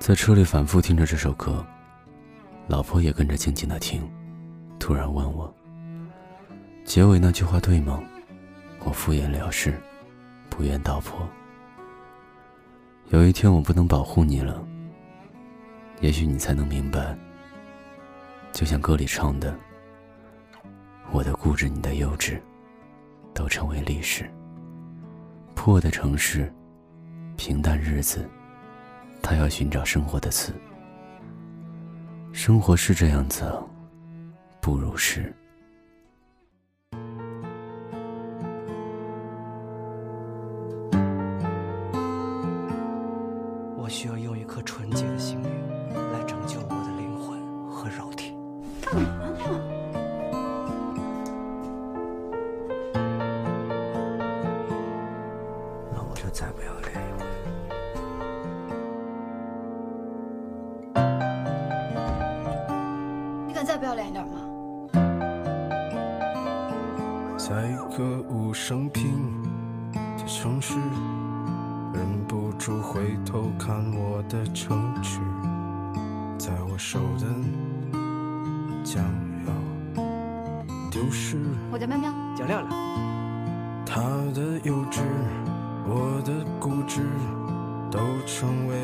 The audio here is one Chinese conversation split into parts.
在车里反复听着这首歌，老婆也跟着静静的听，突然问我：“结尾那句话对吗？”我敷衍了事，不愿道破。有一天我不能保护你了，也许你才能明白。就像歌里唱的：“我的固执，你的幼稚，都成为历史。破的城市，平淡日子。”他要寻找生活的刺。生活是这样子，不如是。我需要用一颗纯洁的心灵来拯救我的灵魂和肉体。那我就再不要恋一回。再不要脸一点吗？在一个无声平的城市，忍不住回头看我的城池，在我手的将要丢失。我叫喵喵，叫亮亮。他的幼稚，我的固执，都成为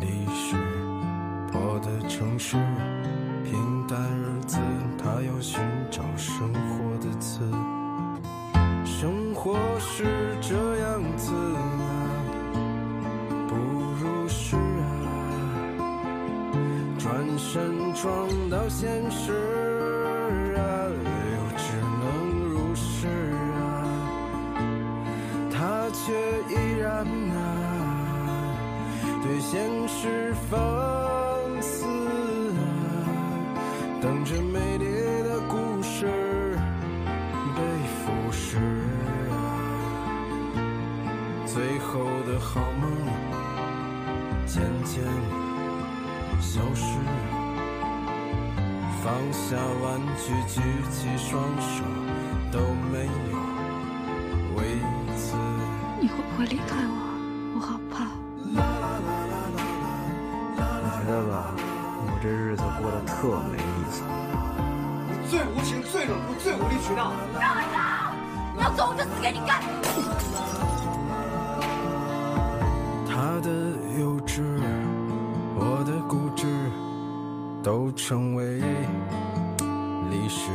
历史。破的城市。寻找生活的刺。生活是这样子啊，不如是啊。转身撞到现实啊，又只能如是啊。他却依然啊，对现实放肆啊。等着美丽最后的好梦渐渐消失。放下玩具，举起双手，都没有为此。你会不会离开我？我好怕。你觉得吧？我这日子过得特没意思。你最无情、最冷酷、最无理取闹。让我走！你要走我就死给你看。他的幼稚，我的固执，都成为历史。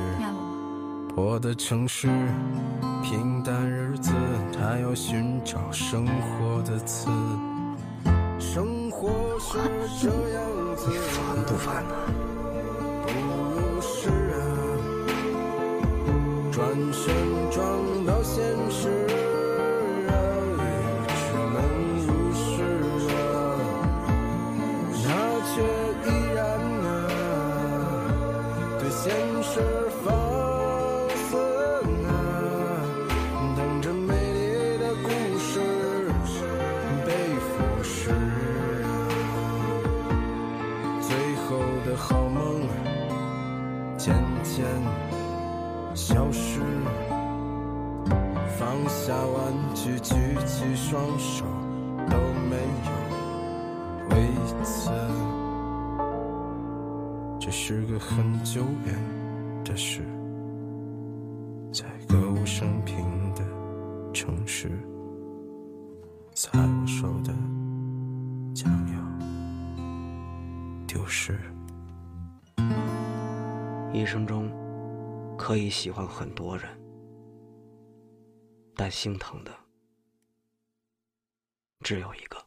我的城市，平淡日子，他要寻找生活的刺。生活是这样子，你烦不烦呢？不如是啊，转身撞放肆啊，等着美丽的故事被腐蚀。最后的好梦渐渐消失，放下玩具，举起双手都没有位置。这是个很久远。的事，在歌舞升平的城市，在我手的将要。丢失。一生中可以喜欢很多人，但心疼的只有一个。